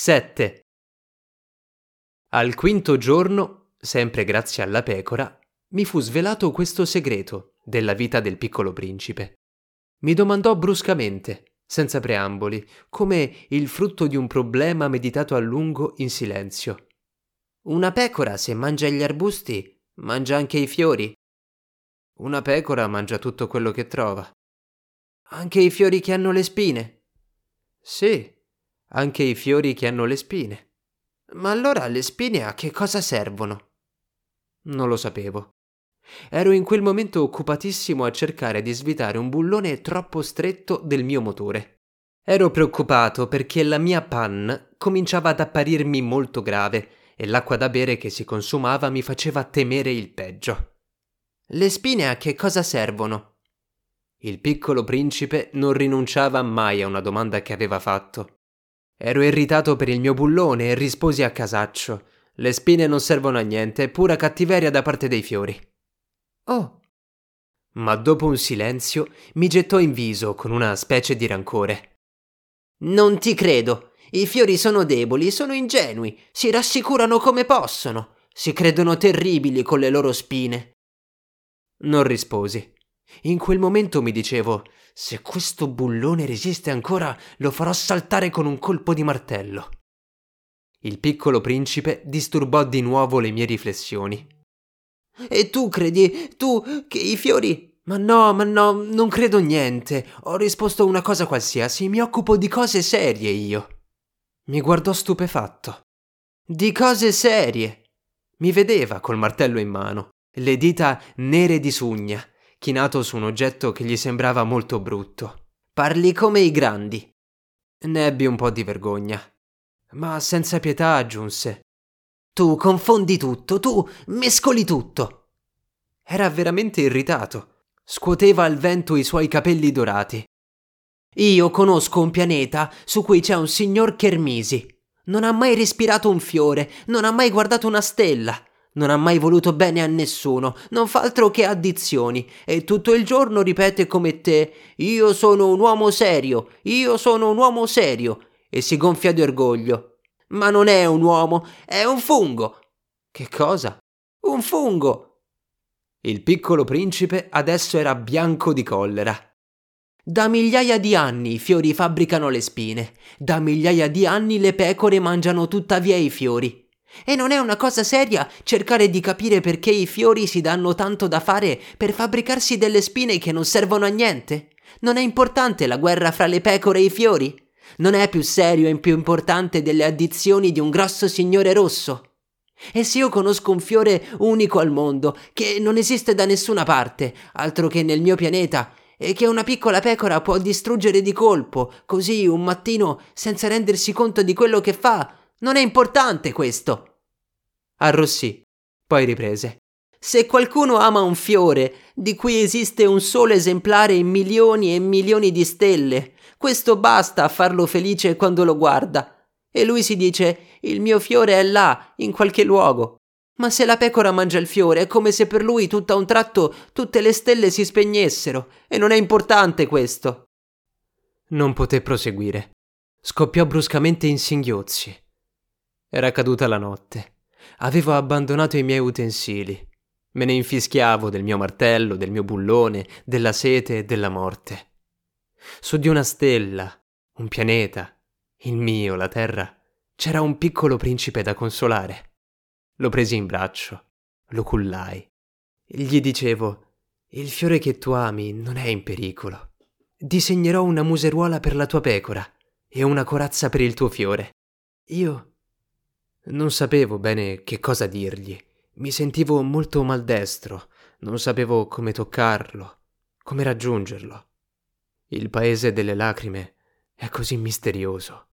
7. Al quinto giorno, sempre grazie alla pecora, mi fu svelato questo segreto della vita del piccolo principe. Mi domandò bruscamente, senza preamboli, come il frutto di un problema meditato a lungo in silenzio. Una pecora, se mangia gli arbusti, mangia anche i fiori. Una pecora mangia tutto quello che trova. Anche i fiori che hanno le spine? Sì, anche i fiori che hanno le spine. Ma allora le spine a che cosa servono? Non lo sapevo. Ero in quel momento occupatissimo a cercare di svitare un bullone troppo stretto del mio motore. Ero preoccupato perché la mia panna cominciava ad apparirmi molto grave e l'acqua da bere che si consumava mi faceva temere il peggio. Le spine a che cosa servono? Il piccolo principe non rinunciava mai a una domanda che aveva fatto. Ero irritato per il mio bullone e risposi a casaccio. Le spine non servono a niente, è pura cattiveria da parte dei fiori. Oh. Ma dopo un silenzio mi gettò in viso con una specie di rancore. Non ti credo. I fiori sono deboli, sono ingenui, si rassicurano come possono, si credono terribili con le loro spine. Non risposi. In quel momento mi dicevo, se questo bullone resiste ancora, lo farò saltare con un colpo di martello. Il piccolo principe disturbò di nuovo le mie riflessioni. E tu credi, tu, che i fiori... Ma no, ma no, non credo niente. Ho risposto una cosa qualsiasi, mi occupo di cose serie io. Mi guardò stupefatto. Di cose serie. Mi vedeva col martello in mano, le dita nere di sugna, chinato su un oggetto che gli sembrava molto brutto. Parli come i grandi. Ne ebbi un po' di vergogna. Ma senza pietà aggiunse. Tu confondi tutto, tu mescoli tutto. Era veramente irritato. Scuoteva al vento i suoi capelli dorati. Io conosco un pianeta su cui c'è un signor Chermisi. Non ha mai respirato un fiore, non ha mai guardato una stella. Non ha mai voluto bene a nessuno, non fa altro che addizioni, e tutto il giorno ripete come te: Io sono un uomo serio, io sono un uomo serio, e si gonfia di orgoglio. Ma non è un uomo, è un fungo. Che cosa? Un fungo. Il piccolo principe adesso era bianco di collera. Da migliaia di anni i fiori fabbricano le spine, da migliaia di anni le pecore mangiano tuttavia i fiori. E non è una cosa seria cercare di capire perché i fiori si danno tanto da fare per fabbricarsi delle spine che non servono a niente? Non è importante la guerra fra le pecore e i fiori? Non è più serio e più importante delle addizioni di un grosso signore rosso? E se io conosco un fiore unico al mondo, che non esiste da nessuna parte, altro che nel mio pianeta, e che una piccola pecora può distruggere di colpo, così un mattino, senza rendersi conto di quello che fa, non è importante questo. Arrossì, poi riprese. Se qualcuno ama un fiore, di cui esiste un solo esemplare in milioni e milioni di stelle, questo basta a farlo felice quando lo guarda. E lui si dice: Il mio fiore è là, in qualche luogo. Ma se la pecora mangia il fiore, è come se per lui tutto a un tratto tutte le stelle si spegnessero, e non è importante questo. Non poté proseguire. Scoppiò bruscamente in singhiozzi. Era caduta la notte. Avevo abbandonato i miei utensili. Me ne infischiavo del mio martello, del mio bullone, della sete e della morte. Su di una stella, un pianeta, il mio, la terra, c'era un piccolo principe da consolare. Lo presi in braccio, lo cullai. Gli dicevo: Il fiore che tu ami non è in pericolo. Disegnerò una museruola per la tua pecora e una corazza per il tuo fiore. Io non sapevo bene che cosa dirgli. Mi sentivo molto maldestro, non sapevo come toccarlo, come raggiungerlo. Il paese delle lacrime è così misterioso.